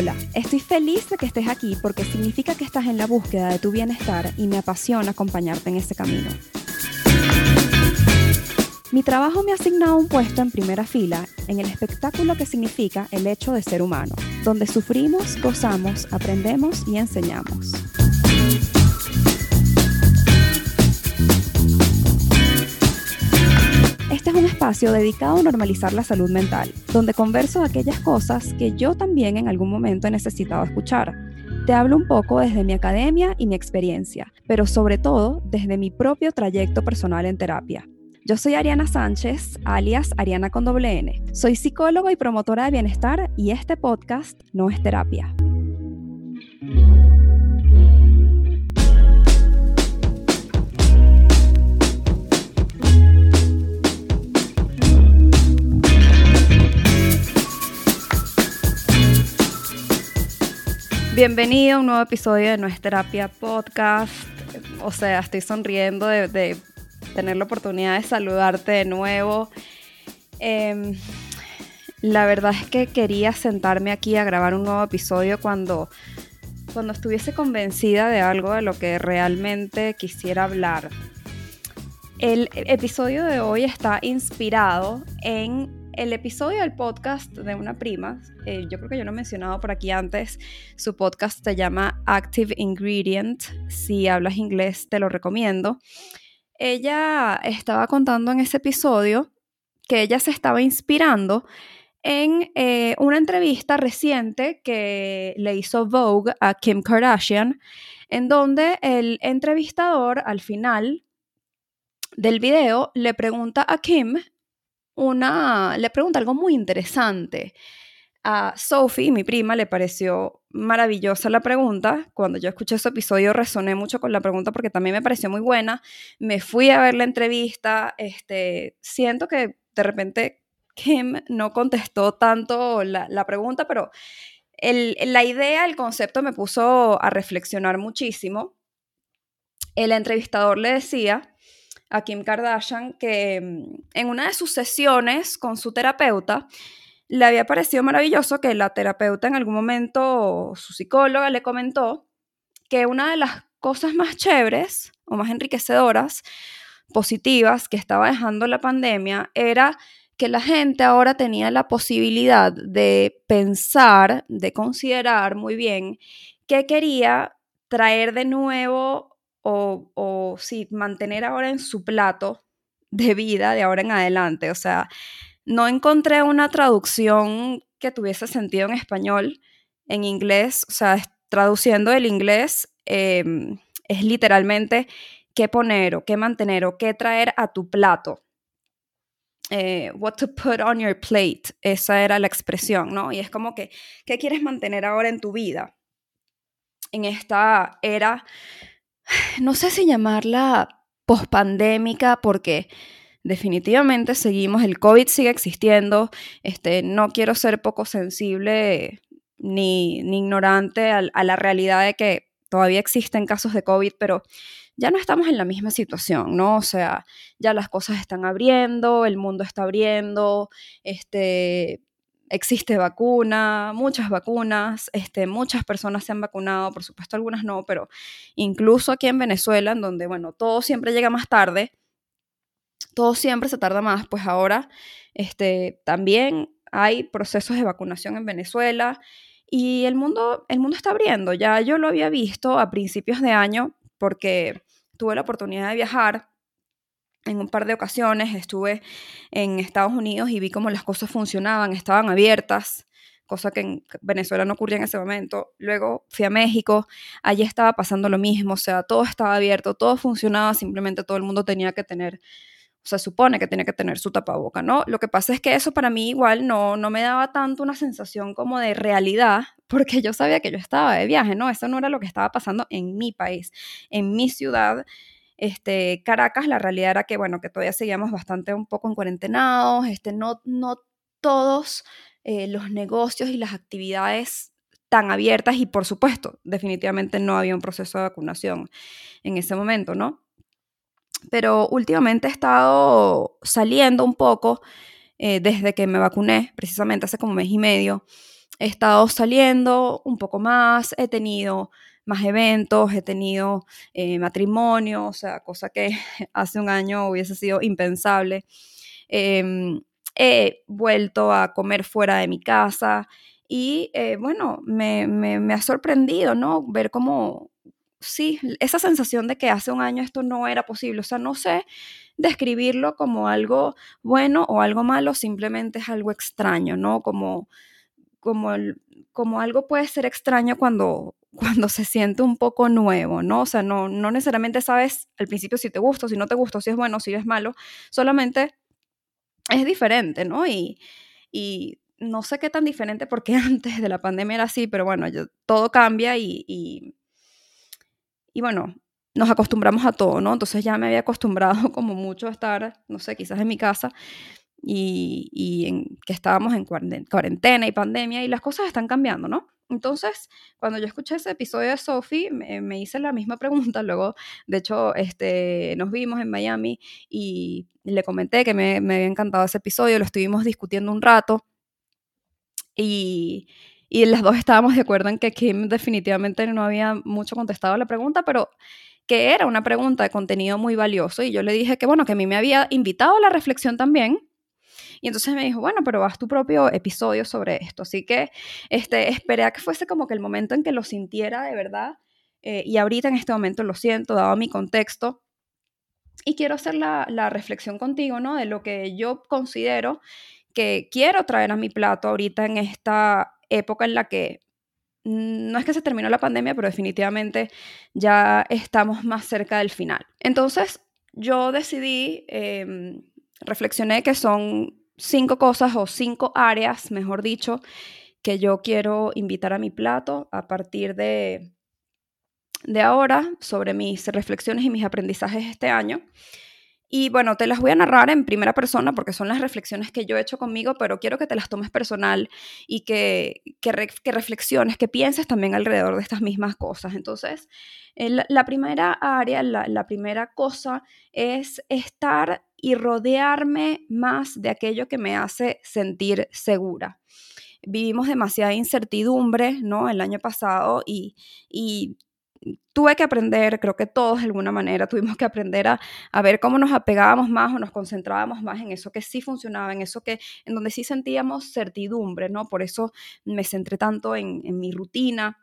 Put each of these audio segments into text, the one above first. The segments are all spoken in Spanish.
Hola, estoy feliz de que estés aquí porque significa que estás en la búsqueda de tu bienestar y me apasiona acompañarte en ese camino. Mi trabajo me ha asignado un puesto en primera fila en el espectáculo que significa el hecho de ser humano, donde sufrimos, gozamos, aprendemos y enseñamos. Un espacio dedicado a normalizar la salud mental, donde converso aquellas cosas que yo también en algún momento he necesitado escuchar. Te hablo un poco desde mi academia y mi experiencia, pero sobre todo desde mi propio trayecto personal en terapia. Yo soy Ariana Sánchez, alias Ariana con doble N. Soy psicóloga y promotora de bienestar y este podcast no es terapia. Bienvenido a un nuevo episodio de Nuestra Terapia Podcast. O sea, estoy sonriendo de, tener la oportunidad de saludarte de nuevo. Em, la verdad es que quería sentarme aquí a grabar un nuevo episodio cuando, cuando estuviese convencida de algo de lo que realmente quisiera hablar. El episodio de hoy está inspirado en el episodio del podcast de una prima, eh, yo creo que yo lo he mencionado por aquí antes, su podcast se llama Active Ingredient, si hablas inglés te lo recomiendo. Ella estaba contando en ese episodio que ella se estaba inspirando en eh, una entrevista reciente que le hizo Vogue a Kim Kardashian, en donde el entrevistador al final del video le pregunta a Kim una, le pregunta algo muy interesante. A Sophie, mi prima, le pareció maravillosa la pregunta. Cuando yo escuché ese episodio resoné mucho con la pregunta porque también me pareció muy buena. Me fui a ver la entrevista. Este, siento que de repente Kim no contestó tanto la, pregunta, pero la idea, el concepto me puso a reflexionar muchísimo. El entrevistador le decía a Kim Kardashian que mm, en una de sus sesiones con su terapeuta le había parecido maravilloso que la terapeuta en algún momento, su psicóloga, le comentó que una de las cosas más chéveres o más enriquecedoras, positivas que estaba dejando la pandemia era que la gente ahora tenía la posibilidad de pensar, de considerar muy bien qué quería traer de nuevo o, o sí, mantener ahora en su plato de vida de ahora en adelante. O sea, no encontré una traducción que tuviese sentido en español, en inglés, o sea, traduciendo el inglés em, es literalmente qué poner o qué mantener o qué traer a tu plato. Eh, what to put on your plate, esa era la expresión, ¿no? Y es como que, ¿qué quieres mantener ahora en tu vida? En esta era no sé si llamarla pospandémica porque definitivamente seguimos, el COVID sigue existiendo, este, no quiero ser poco sensible ni, ignorante a, a, la realidad de que todavía existen casos de COVID, pero ya no estamos en la misma situación, ¿no? O sea, ya las cosas están abriendo, el mundo está abriendo, este, existe vacuna, muchas vacunas, este, muchas personas se han vacunado, por supuesto algunas no, pero incluso aquí en Venezuela, en donde, bueno, todo siempre llega más tarde, todo siempre se tarda más, pues ahora este, también hay procesos de vacunación en Venezuela y el mundo, el mundo está abriendo. Ya yo lo había visto a principios de año porque tuve la oportunidad de viajar en un par de ocasiones estuve en Estados Unidos y vi cómo las cosas funcionaban, estaban abiertas, cosa que en Venezuela no ocurría en ese momento. Luego fui a México, allí estaba pasando lo mismo, o sea, todo estaba abierto, todo funcionaba, simplemente todo el mundo tenía que tener, o sea, supone que tenía que tener su tapaboca, ¿no? Lo que pasa es que eso para mí igual no, no me daba tanto una sensación como de realidad, porque yo sabía que yo estaba de viaje, ¿no? Eso no era lo que estaba pasando en mi país, en mi ciudad este, Caracas, la realidad era que, bueno, que todavía seguíamos bastante un poco en cuarentenados, este, no, no todos eh, los negocios y las actividades tan abiertas y por supuesto, definitivamente no había un proceso de vacunación en ese momento, ¿no? Pero últimamente he estado saliendo un poco eh, desde que me vacuné, precisamente hace como mes y medio, he estado saliendo un poco más, he tenido más eventos, he tenido eh, matrimonio, o sea, cosa que hace un año hubiese sido impensable. Em, he vuelto a comer fuera de mi casa y eh, bueno, me, me, ha sorprendido, ¿no? Ver cómo, sí, esa sensación de que hace un año esto no era posible, o sea, no sé describirlo como algo bueno o algo malo, simplemente es algo extraño, ¿no? Como, como, como algo puede ser extraño cuando, cuando se siente un poco nuevo, ¿no? O sea, no, no necesariamente sabes al principio si te gusta, si no te gusta, si es bueno, si es malo, solamente es diferente, ¿no? Y, y no sé qué tan diferente porque antes de la pandemia era así, pero bueno, todo cambia y, y, y, bueno, nos acostumbramos a todo, ¿no? Entonces ya me había acostumbrado como mucho a estar, no sé, quizás en mi casa y, que estábamos en cuarentena y pandemia y las cosas están cambiando, ¿no? Entonces, cuando yo escuché ese episodio de Sophie, me, hice la misma pregunta. Luego, de hecho, este, nos vimos en Miami y le comenté que me, me había encantado ese episodio, lo estuvimos discutiendo un rato y, y las dos estábamos de acuerdo en que Kim definitivamente no había mucho contestado a la pregunta, pero que era una pregunta de contenido muy valioso y yo le dije que bueno, que a mí me había invitado a la reflexión también y entonces me dijo, bueno, pero haz tu propio episodio sobre esto. Así que este, esperé a que fuese como que el momento en que lo sintiera de verdad. Eh, y ahorita en este momento lo siento, dado mi contexto. Y quiero hacer la, la reflexión contigo, ¿no? De lo que yo considero que quiero traer a mi plato ahorita en esta época en la que no es que se terminó la pandemia, pero definitivamente ya estamos más cerca del final. Entonces, yo decidí, em, reflexioné que son cinco cosas o cinco áreas, mejor dicho, que yo quiero invitar a mi plato a partir de, de ahora sobre mis reflexiones y mis aprendizajes este año. Y bueno, te las voy a narrar en primera persona porque son las reflexiones que yo he hecho conmigo, pero quiero que te las tomes personal y que, que, reflexiones, que pienses también alrededor de estas mismas cosas. Entonces, la primera área, la, la primera cosa es estar y rodearme más de aquello que me hace sentir segura. Vivimos demasiada incertidumbre, ¿no? El año pasado y, tuve que aprender, creo que todos de alguna manera tuvimos que aprender a, ver cómo nos apegábamos más o nos concentrábamos más en eso que sí funcionaba, en eso que, en donde sí sentíamos certidumbre, ¿no? Por eso me centré tanto en, en mi rutina.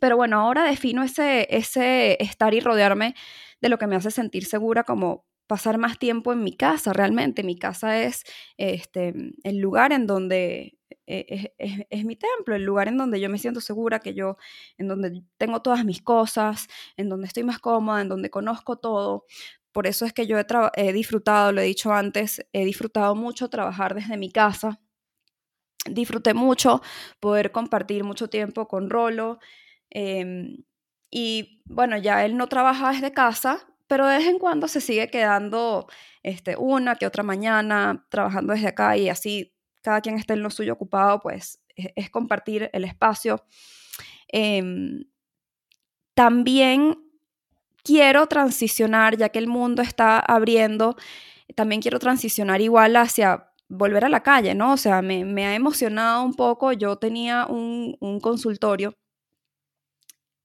Pero bueno, ahora defino ese, ese estar y rodearme de lo que me hace sentir segura como pasar más tiempo en mi casa, realmente. Mi casa es este, el lugar en donde e, es, mi templo, el lugar en donde yo me siento segura, que yo, en donde tengo todas mis cosas, en donde estoy más cómoda, en donde conozco todo. Por eso es que yo he, he disfrutado, lo he dicho antes, he disfrutado mucho trabajar desde mi casa. Disfruté mucho poder compartir mucho tiempo con Rolo. Em, y bueno, ya él no trabaja desde casa, pero de vez en cuando se sigue quedando este, una que otra mañana trabajando desde acá y así cada quien está en lo suyo ocupado, pues es, compartir el espacio. Em, también quiero transicionar, ya que el mundo está abriendo, también quiero transicionar igual hacia volver a la calle, ¿no? O sea, me, me ha emocionado un poco. Yo tenía un consultorio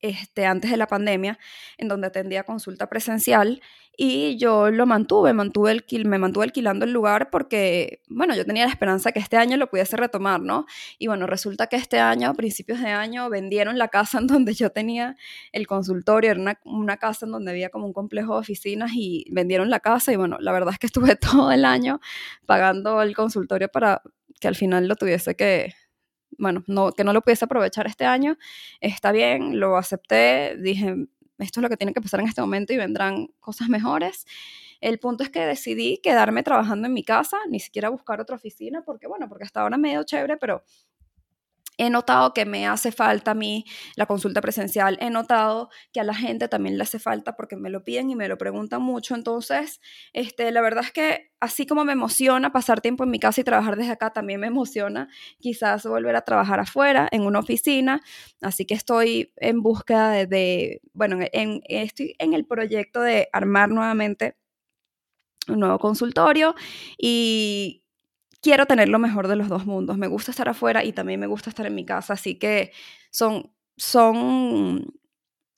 este, antes de la pandemia, en donde atendía consulta presencial y yo lo mantuve, mantuve el, me mantuve alquilando el lugar porque, bueno, yo tenía la esperanza que este año lo pudiese retomar, ¿no? Y bueno, resulta que este año, a principios de año, vendieron la casa en donde yo tenía el consultorio, era una, una casa en donde había como un complejo de oficinas y vendieron la casa y bueno, la verdad es que estuve todo el año pagando el consultorio para que al final lo tuviese que bueno, no, que no lo pudiese aprovechar este año, está bien, lo acepté, dije, esto es lo que tiene que pasar en este momento y vendrán cosas mejores. El punto es que decidí quedarme trabajando en mi casa, ni siquiera buscar otra oficina, porque bueno, porque hasta ahora medio chévere, pero he notado que me hace falta a mí la consulta presencial, he notado que a la gente también le hace falta porque me lo piden y me lo preguntan mucho, entonces, este, la verdad es que así como me emociona pasar tiempo en mi casa y trabajar desde acá, también me emociona quizás volver a trabajar afuera, en una oficina, así que estoy en búsqueda de, bueno, en, estoy en el proyecto de armar nuevamente un nuevo consultorio y quiero tener lo mejor de los dos mundos. Me gusta estar afuera y también me gusta estar en mi casa, así que son, son,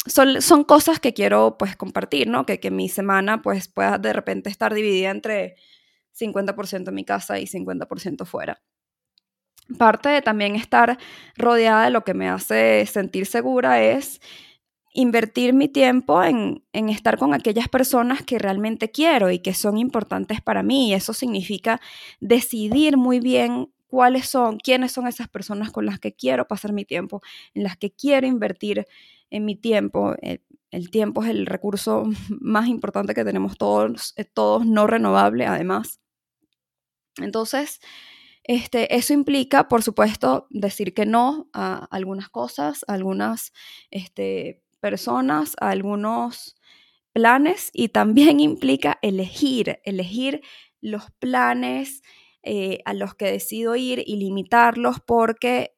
son, son cosas que quiero pues compartir, ¿no? Que, que mi semana pues pueda de repente estar dividida entre 50% en mi casa y 50% fuera. Parte de también estar rodeada de lo que me hace sentir segura es invertir mi tiempo en, estar con aquellas personas que realmente quiero y que son importantes para mí. Y eso significa decidir muy bien cuáles son, quiénes son esas personas con las que quiero pasar mi tiempo, en las que quiero invertir en mi tiempo. El, el tiempo es el recurso más importante que tenemos todos, eh, todos no renovable además. Entonces, este, eso implica, por supuesto, decir que no a algunas cosas, algunas este, personas, a algunos planes y también implica elegir, elegir los planes eh, a los que decido ir y limitarlos porque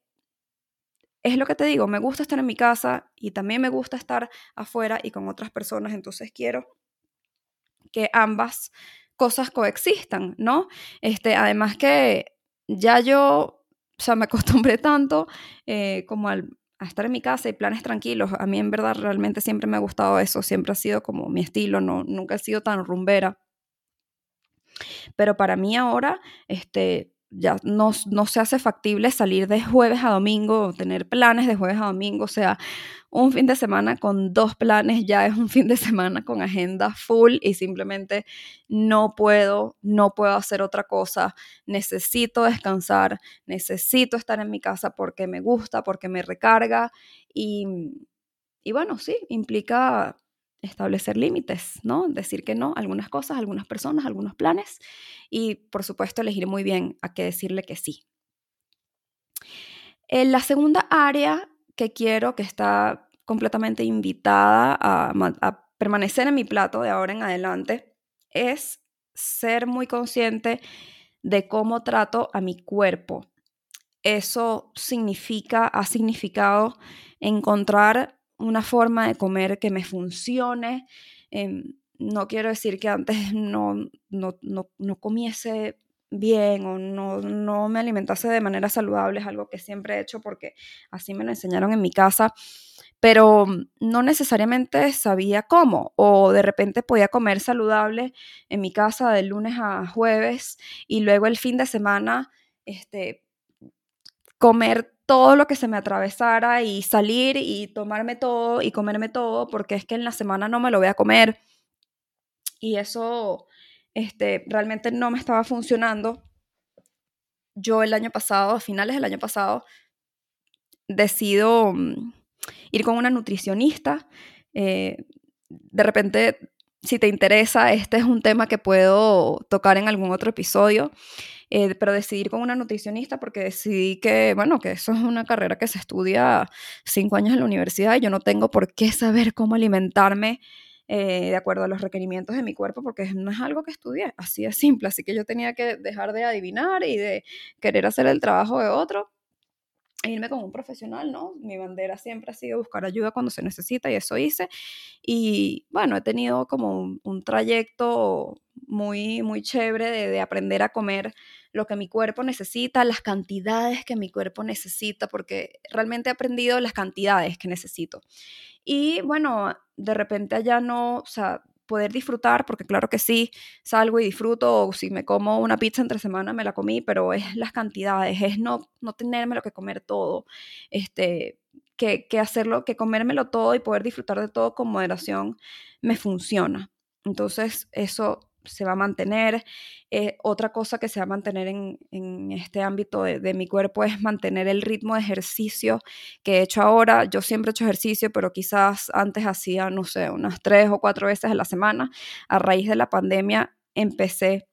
es lo que te digo, me gusta estar en mi casa y también me gusta estar afuera y con otras personas, entonces quiero que ambas cosas coexistan, ¿no? Este, además que ya yo, o sea, me acostumbré tanto eh, como al, a estar en mi casa y planes tranquilos. A mí en verdad realmente siempre me ha gustado eso, siempre ha sido como mi estilo, no, nunca he sido tan rumbera. Pero para mí ahora, este, ya no, no, se hace factible salir de jueves a domingo, tener planes de jueves a domingo, o sea, un fin de semana con dos planes ya es un fin de semana con agenda full y simplemente no puedo, no puedo hacer otra cosa, necesito descansar, necesito estar en mi casa porque me gusta, porque me recarga y, y bueno, sí, implica establecer límites, ¿no? Decir que no algunas cosas, algunas personas, algunos planes y por supuesto elegir muy bien a qué decirle que sí. En la segunda área que quiero, que está completamente invitada a, a permanecer en mi plato de ahora en adelante, es ser muy consciente de cómo trato a mi cuerpo. Eso significa, ha significado encontrar una forma de comer que me funcione. Em, no quiero decir que antes no, no, no, comiese bien o no, no, me alimentase de manera saludable, es algo que siempre he hecho porque así me lo enseñaron en mi casa, pero no necesariamente sabía cómo o de repente podía comer saludable en mi casa de lunes a jueves y luego el fin de semana este, comer todo lo que se me atravesara y salir y tomarme todo y comerme todo, porque es que en la semana no me lo voy a comer. Y eso este, realmente no me estaba funcionando. Yo el año pasado, a finales del año pasado, decido mm, ir con una nutricionista. Eh, de repente, si te interesa, este es un tema que puedo tocar en algún otro episodio. Eh, pero decidí con una nutricionista porque decidí que, bueno, que eso es una carrera que se estudia cinco años en la universidad y yo no tengo por qué saber cómo alimentarme eh, de acuerdo a los requerimientos de mi cuerpo porque no es algo que estudié, así de simple, así que yo tenía que dejar de adivinar y de querer hacer el trabajo de otro irme con un profesional, ¿no? Mi bandera siempre ha sido buscar ayuda cuando se necesita y eso hice. Y bueno, he tenido como un, trayecto muy, muy chévere de, de, aprender a comer lo que mi cuerpo necesita, las cantidades que mi cuerpo necesita, porque realmente he aprendido las cantidades que necesito. Y bueno, de repente allá no, o sea, poder disfrutar, porque claro que sí, salgo y disfruto, o si me como una pizza entre semana me la comí, pero es las cantidades, es no, no tenerme lo que comer todo, este, que, que hacerlo, que comérmelo todo y poder disfrutar de todo con moderación me funciona. Entonces, eso se va a mantener. Eh, otra cosa que se va a mantener en, este ámbito de, mi cuerpo es mantener el ritmo de ejercicio que he hecho ahora. Yo siempre he hecho ejercicio, pero quizás antes hacía, no sé, unas tres o cuatro veces a la semana. A raíz de la pandemia empecé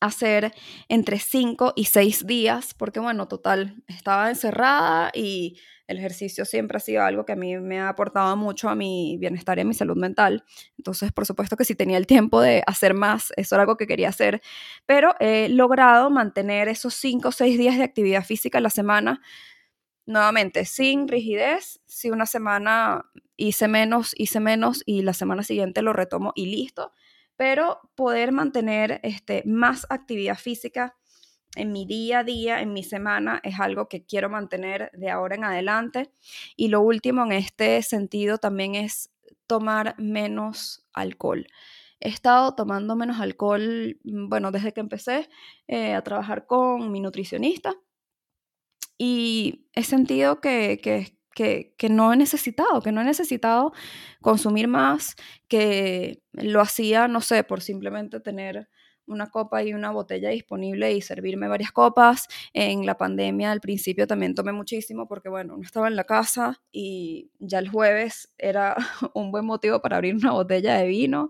a hacer entre cinco y seis días, porque bueno, total, estaba encerrada y el ejercicio siempre ha sido algo que a mí me ha aportado mucho a mi bienestar y a mi salud mental. Entonces, por supuesto que si tenía el tiempo de hacer más, eso era algo que quería hacer, pero he logrado mantener esos cinco o seis días de actividad física a la semana, nuevamente, sin rigidez. Si una semana hice menos, hice menos y la semana siguiente lo retomo y listo. Pero poder mantener este, más actividad física en mi día a día, en mi semana, es algo que quiero mantener de ahora en adelante. Y lo último en este sentido también es tomar menos alcohol. He estado tomando menos alcohol, mm, bueno, desde que empecé eh, a trabajar con mi nutricionista y he sentido que, que, que, que, no he necesitado, que no he necesitado consumir más, que lo hacía, no sé, por simplemente tener una copa y una botella disponible y servirme varias copas. En la pandemia al principio también tomé muchísimo porque, bueno, no estaba en la casa y ya el jueves era un buen motivo para abrir una botella de vino.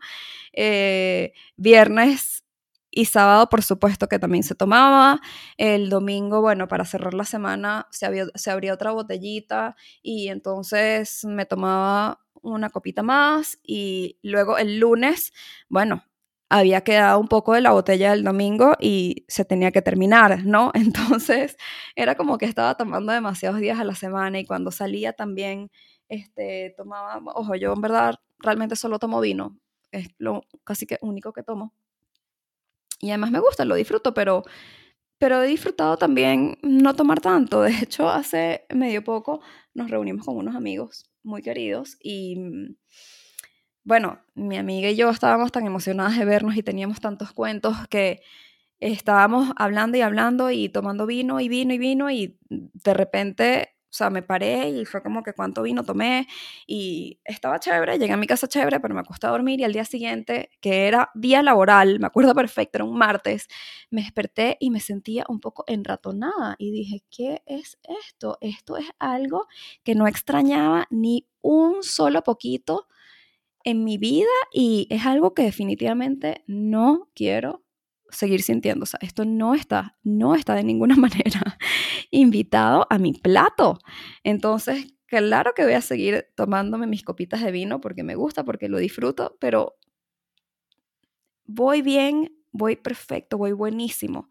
Eh, viernes y sábado, por supuesto, que también se tomaba. El domingo, bueno, para cerrar la semana se, se abría otra botellita y entonces me tomaba una copita más y luego el lunes, bueno, había quedado un poco de la botella del domingo y se tenía que terminar, ¿no? Entonces era como que estaba tomando demasiados días a la semana y cuando salía también, este, tomaba, ojo, yo en verdad realmente solo tomo vino, es lo casi que único que tomo. Y además me gusta, lo disfruto, pero, pero he disfrutado también no tomar tanto. De hecho, hace medio poco nos reunimos con unos amigos muy queridos y bueno, mi amiga y yo estábamos tan emocionadas de vernos y teníamos tantos cuentos que estábamos hablando y hablando y tomando vino y vino y vino y de repente, o sea, me paré y fue como que cuánto vino tomé y estaba chévere, llegué a mi casa chévere, pero me acosté a dormir y al día siguiente, que era día laboral, me acuerdo perfecto, era un martes, me desperté y me sentía un poco enratonada y dije, ¿qué es esto? Esto es algo que no extrañaba ni un solo poquito en mi vida y es algo que definitivamente no quiero seguir sintiendo. O sea, esto no está, no está de ninguna manera invitado a mi plato. Entonces, claro que voy a seguir tomándome mis copitas de vino porque me gusta, porque lo disfruto, pero voy bien, voy perfecto, voy buenísimo,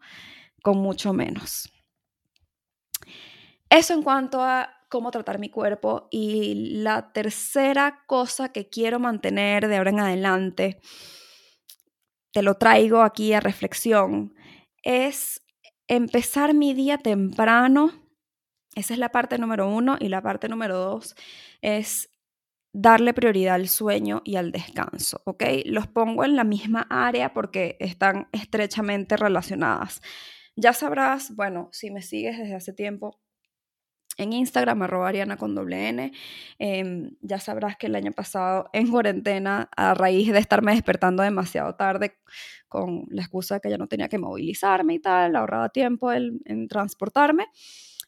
con mucho menos. Eso en cuanto a cómo tratar mi cuerpo. Y la tercera cosa que quiero mantener de ahora en adelante, te lo traigo aquí a reflexión, es empezar mi día temprano. Esa es la parte número uno. Y la parte número dos es darle prioridad al sueño y al descanso, ¿ok? Los pongo en la misma área porque están estrechamente relacionadas. Ya sabrás, bueno, si me sigues desde hace tiempo, en Instagram, arroba Ariana con doble N. Em, ya sabrás que el año pasado en cuarentena, a raíz de estarme despertando demasiado tarde con la excusa de que ya no tenía que movilizarme y tal, ahorraba tiempo en, transportarme,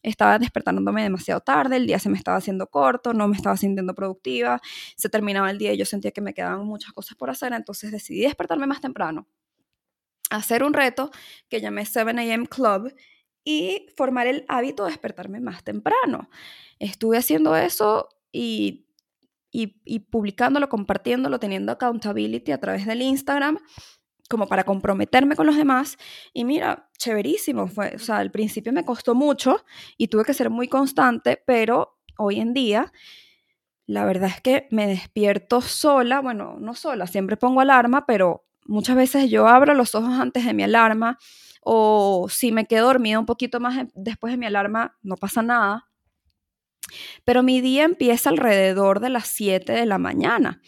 estaba despertándome demasiado tarde, el día se me estaba haciendo corto, no me estaba sintiendo productiva, se terminaba el día y yo sentía que me quedaban muchas cosas por hacer, entonces decidí despertarme más temprano, hacer un reto que llamé 7 a.m. Club y formar el hábito de despertarme más temprano. Estuve haciendo eso y, y, publicándolo, compartiéndolo, teniendo accountability a través del Instagram como para comprometerme con los demás. Y mira, chéverísimo. Fue, o sea, al principio me costó mucho y tuve que ser muy constante, pero hoy en día, la verdad es que me despierto sola. Bueno, no sola, siempre pongo alarma, pero muchas veces yo abro los ojos antes de mi alarma o si me quedo dormida un poquito más después de mi alarma, no pasa nada. Pero mi día empieza alrededor de las 7 de la mañana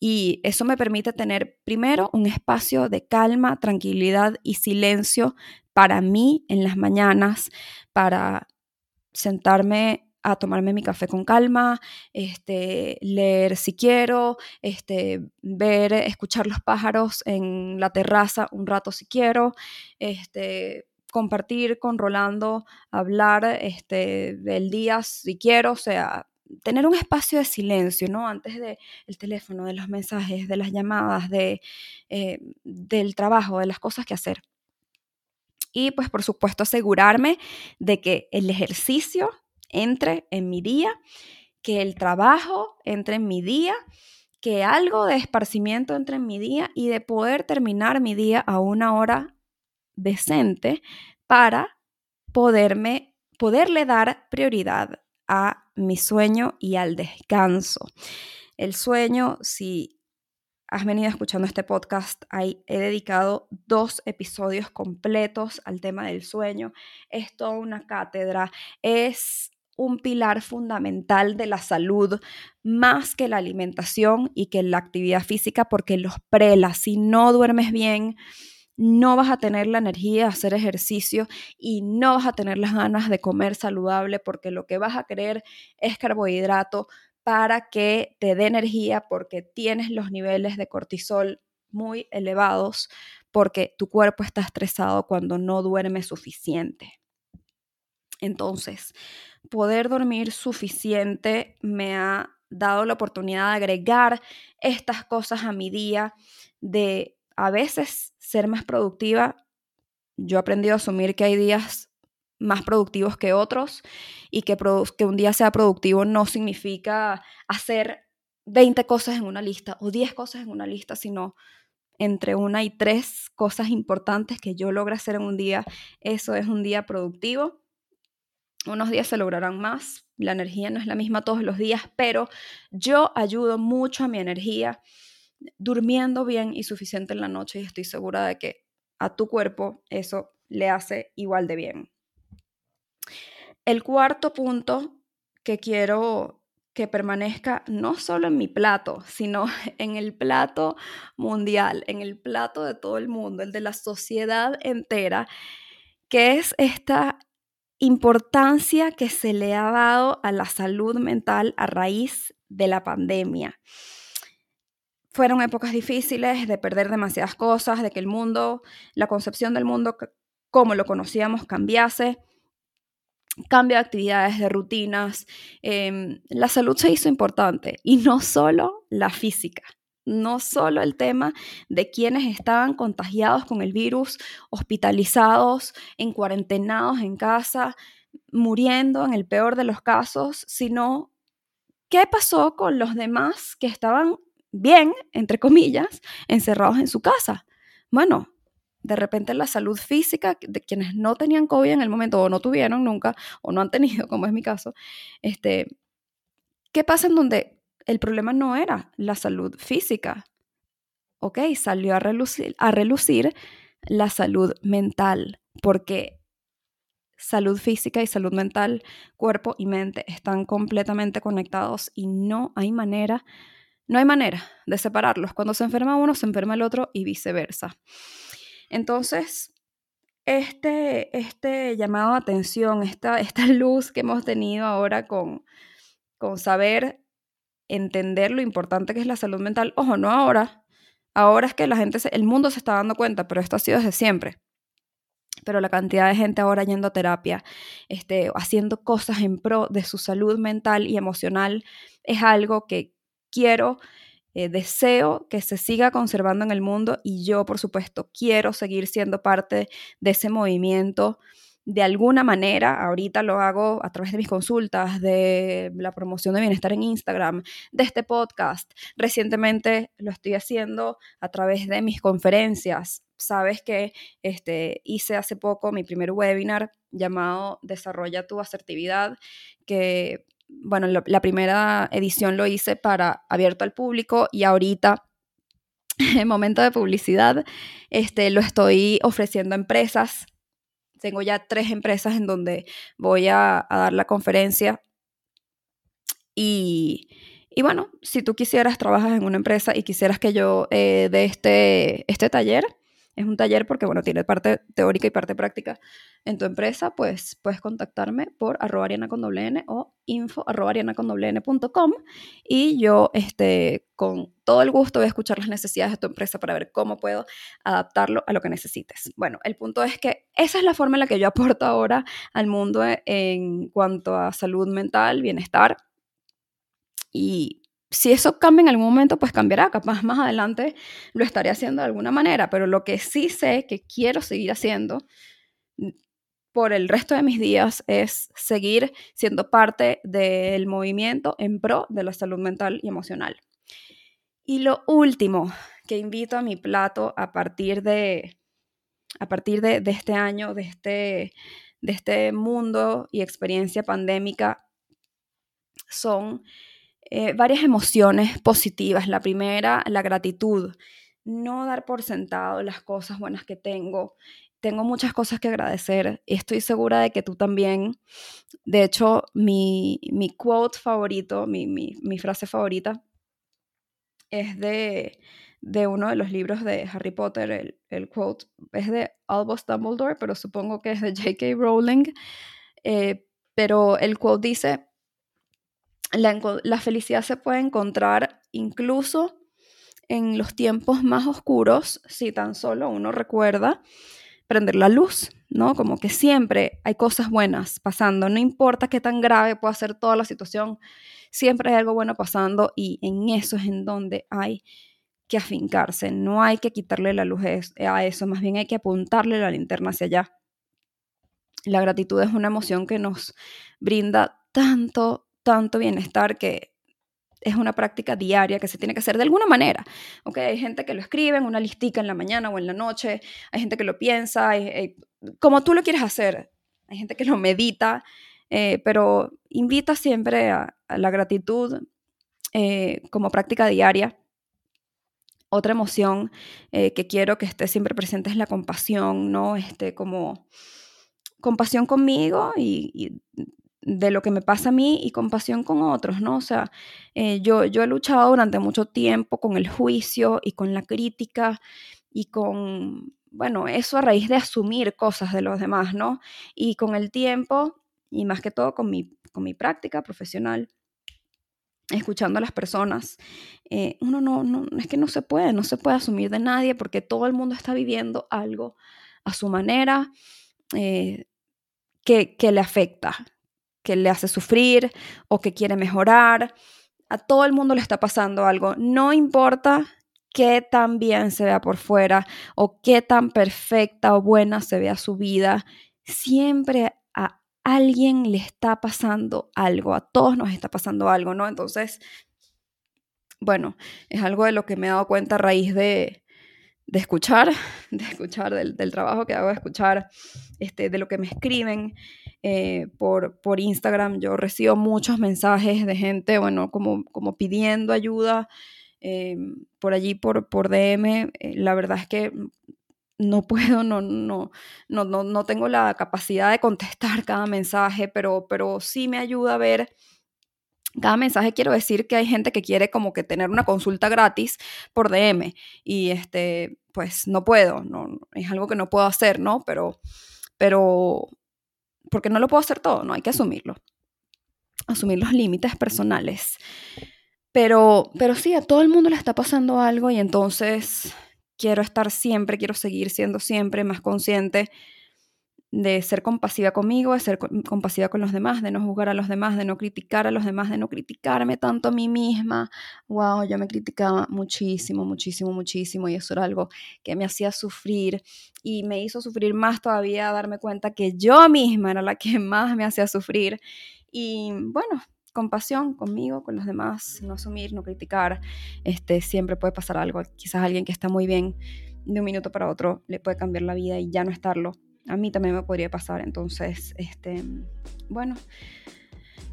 y eso me permite tener primero un espacio de calma, tranquilidad y silencio para mí en las mañanas, para sentarme a tomarme mi café con calma, este, leer si quiero, este, ver, escuchar los pájaros en la terraza un rato si quiero, este, compartir con Rolando, hablar este, del día si quiero, o sea, tener un espacio de silencio, ¿no? Antes del el teléfono, de los mensajes, de las llamadas, de, eh, del trabajo, de las cosas que hacer. Y pues por supuesto asegurarme de que el ejercicio entre en mi día, que el trabajo entre en mi día, que algo de esparcimiento entre en mi día y de poder terminar mi día a una hora decente para poderme, poderle dar prioridad a mi sueño y al descanso. El sueño, si has venido escuchando este podcast, ahí he dedicado dos episodios completos al tema del sueño. Es toda una cátedra, es un pilar fundamental de la salud más que la alimentación y que la actividad física porque los prela. Si no duermes bien, no vas a tener la energía de hacer ejercicio y no vas a tener las ganas de comer saludable porque lo que vas a querer es carbohidrato para que te dé energía porque tienes los niveles de cortisol muy elevados porque tu cuerpo está estresado cuando no duerme suficiente. Entonces, poder dormir suficiente me ha dado la oportunidad de agregar estas cosas a mi día, de a veces ser más productiva. Yo he aprendido a asumir que hay días más productivos que otros y que, que un día sea productivo no significa hacer 20 cosas en una lista o 10 cosas en una lista, sino entre una y tres cosas importantes que yo logro hacer en un día. Eso es un día productivo. Unos días se lograrán más, la energía no es la misma todos los días, pero yo ayudo mucho a mi energía durmiendo bien y suficiente en la noche y estoy segura de que a tu cuerpo eso le hace igual de bien. El cuarto punto que quiero que permanezca no solo en mi plato, sino en el plato mundial, en el plato de todo el mundo, el de la sociedad entera, que es esta importancia que se le ha dado a la salud mental a raíz de la pandemia. Fueron épocas difíciles de perder demasiadas cosas, de que el mundo, la concepción del mundo como lo conocíamos cambiase, cambio de actividades, de rutinas. Em, la salud se hizo importante y no solo la física no solo el tema de quienes estaban contagiados con el virus, hospitalizados, en cuarentenados en casa, muriendo en el peor de los casos, sino qué pasó con los demás que estaban bien, entre comillas, encerrados en su casa. Bueno, de repente la salud física de quienes no tenían COVID en el momento o no tuvieron nunca o no han tenido, como es mi caso, este, ¿qué pasa en donde el problema no era la salud física. Ok, salió a relucir, la salud mental, porque salud física y salud mental, cuerpo y mente están completamente conectados y no hay manera, no hay manera de separarlos. Cuando se enferma uno, se enferma el otro y viceversa. Entonces, este, este llamado a atención, esta, esta luz que hemos tenido ahora con, con saber entender lo importante que es la salud mental. Ojo, no ahora. Ahora es que la gente, el mundo se está dando cuenta, pero esto ha sido desde siempre. Pero la cantidad de gente ahora yendo a terapia, este, haciendo cosas en pro de su salud mental y emocional, es algo que quiero, eh, deseo que se siga conservando en el mundo y yo, por supuesto, quiero seguir siendo parte de ese movimiento de alguna manera, ahorita lo hago a través de mis consultas, de la promoción de bienestar en Instagram, de este podcast. Recientemente lo estoy haciendo a través de mis conferencias. Sabes que este, hice hace poco mi primer webinar llamado Desarrolla tu asertividad, que, bueno, la primera edición lo hice para abierto al público y ahorita en momento de publicidad, este, lo estoy ofreciendo a empresas tengo ya tres empresas en donde voy a, dar la conferencia. Y, bueno, si tú quisieras, trabajas en una empresa y quisieras que yo eh, dé este, este taller, es un taller porque, bueno, tiene parte teórica y parte práctica en tu empresa, pues puedes contactarme por arroba con doble n o info arroba con doble y yo, este, con todo el gusto voy a escuchar las necesidades de tu empresa para ver cómo puedo adaptarlo a lo que necesites. Bueno, el punto es que esa es la forma en la que yo aporto ahora al mundo en cuanto a salud mental, bienestar y si eso cambia en algún momento, pues cambiará. Capaz más adelante lo estaré haciendo de alguna manera, pero lo que sí sé que quiero seguir haciendo por el resto de mis días es seguir siendo parte del movimiento en pro de la salud mental y emocional. Y lo último que invito a mi plato a partir de, a partir de, de este año, de este, de este mundo y experiencia pandémica, son eh, varias emociones positivas. La primera, la gratitud. No dar por sentado las cosas buenas que tengo. Tengo muchas cosas que agradecer estoy segura de que tú también. De hecho, mi, mi quote favorito, mi, mi, frase favorita, es de, de, uno de los libros de Harry Potter. El, el, quote es de Albus Dumbledore, pero supongo que es de J.K. Rowling. Eh, pero el quote dice, la, felicidad se puede encontrar incluso en los tiempos más oscuros si tan solo uno recuerda prender la luz, ¿no? Como que siempre hay cosas buenas pasando, no importa qué tan grave pueda ser toda la situación, siempre hay algo bueno pasando y en eso es en donde hay que afincarse, no hay que quitarle la luz a eso, más bien hay que apuntarle la linterna hacia allá. La gratitud es una emoción que nos brinda tanto, tanto bienestar que es una práctica diaria que se tiene que hacer de alguna manera. ¿okay? Hay gente que lo escribe en una listica en la mañana o en la noche, hay gente que lo piensa, como tú lo quieres hacer. Hay gente que lo medita, eh, pero invita siempre a, la gratitud eh, como práctica diaria. Otra emoción eh, que quiero que esté siempre presente es la compasión, ¿no? Este, como compasión conmigo y de lo que me pasa a mí y compasión con otros, ¿no? O sea, eh, yo, yo he luchado durante mucho tiempo con el juicio y con la crítica y con, bueno, eso a raíz de asumir cosas de los demás, ¿no? Y con el tiempo, y más que todo con mi, con mi práctica profesional, escuchando a las personas, eh, uno no, no, es que no se puede, no se puede asumir de nadie porque todo el mundo está viviendo algo a su manera eh, que, que le afecta, que le hace sufrir o que quiere mejorar. A todo el mundo le está pasando algo. No importa qué tan bien se vea por fuera o qué tan perfecta o buena se vea su vida, siempre a alguien le está pasando algo, a todos nos está pasando algo, ¿no? Entonces, bueno, es algo de lo que me he dado cuenta a raíz de, de escuchar, de escuchar del, del, trabajo que hago, de escuchar este, de lo que me escriben eh, por, por Instagram. Yo recibo muchos mensajes de gente, bueno, como, como pidiendo ayuda eh, por allí, por, por DM. Eh, la verdad es que no puedo, no, no, no, no, no tengo la capacidad de contestar cada mensaje, pero, pero sí me ayuda a ver cada mensaje quiero decir que hay gente que quiere como que tener una consulta gratis por DM y este, pues no puedo, no, es algo que no puedo hacer, ¿no? Pero, pero, porque no lo puedo hacer todo, no hay que asumirlo, asumir los límites personales. Pero, pero sí, a todo el mundo le está pasando algo y entonces quiero estar siempre, quiero seguir siendo siempre más consciente de ser compasiva conmigo, de ser compasiva con los demás, de no juzgar a los demás, de no criticar a los demás, de no criticarme tanto a mí misma. Wow, yo me criticaba muchísimo, muchísimo, muchísimo y eso era algo que me hacía sufrir y me hizo sufrir más todavía darme cuenta que yo misma era la que más me hacía sufrir. Y bueno, compasión conmigo, con los demás, no asumir, no criticar. Este, siempre puede pasar algo. Quizás alguien que está muy bien de un minuto para otro le puede cambiar la vida y ya no estarlo a mí también me podría pasar. Entonces, este, bueno,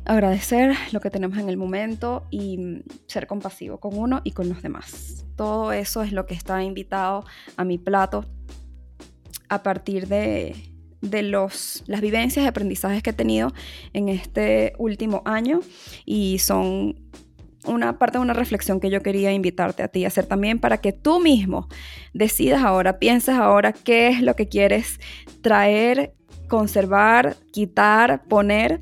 agradecer lo que tenemos en el momento y ser compasivo con uno y con los demás. Todo eso es lo que está invitado a mi plato a partir de, de los, las vivencias y aprendizajes que he tenido en este último año y son una parte de una reflexión que yo quería invitarte a ti a hacer también para que tú mismo decidas ahora, pienses ahora qué es lo que quieres traer, conservar, quitar, poner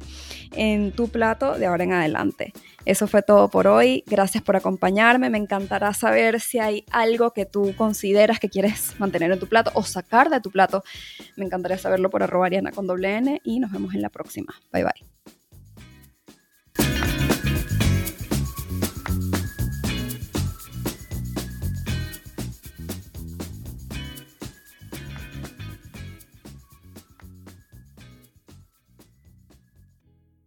en tu plato de ahora en adelante. Eso fue todo por hoy. Gracias por acompañarme. Me encantará saber si hay algo que tú consideras que quieres mantener en tu plato o sacar de tu plato. Me encantaría saberlo por arroba con doble N y nos vemos en la próxima. Bye bye.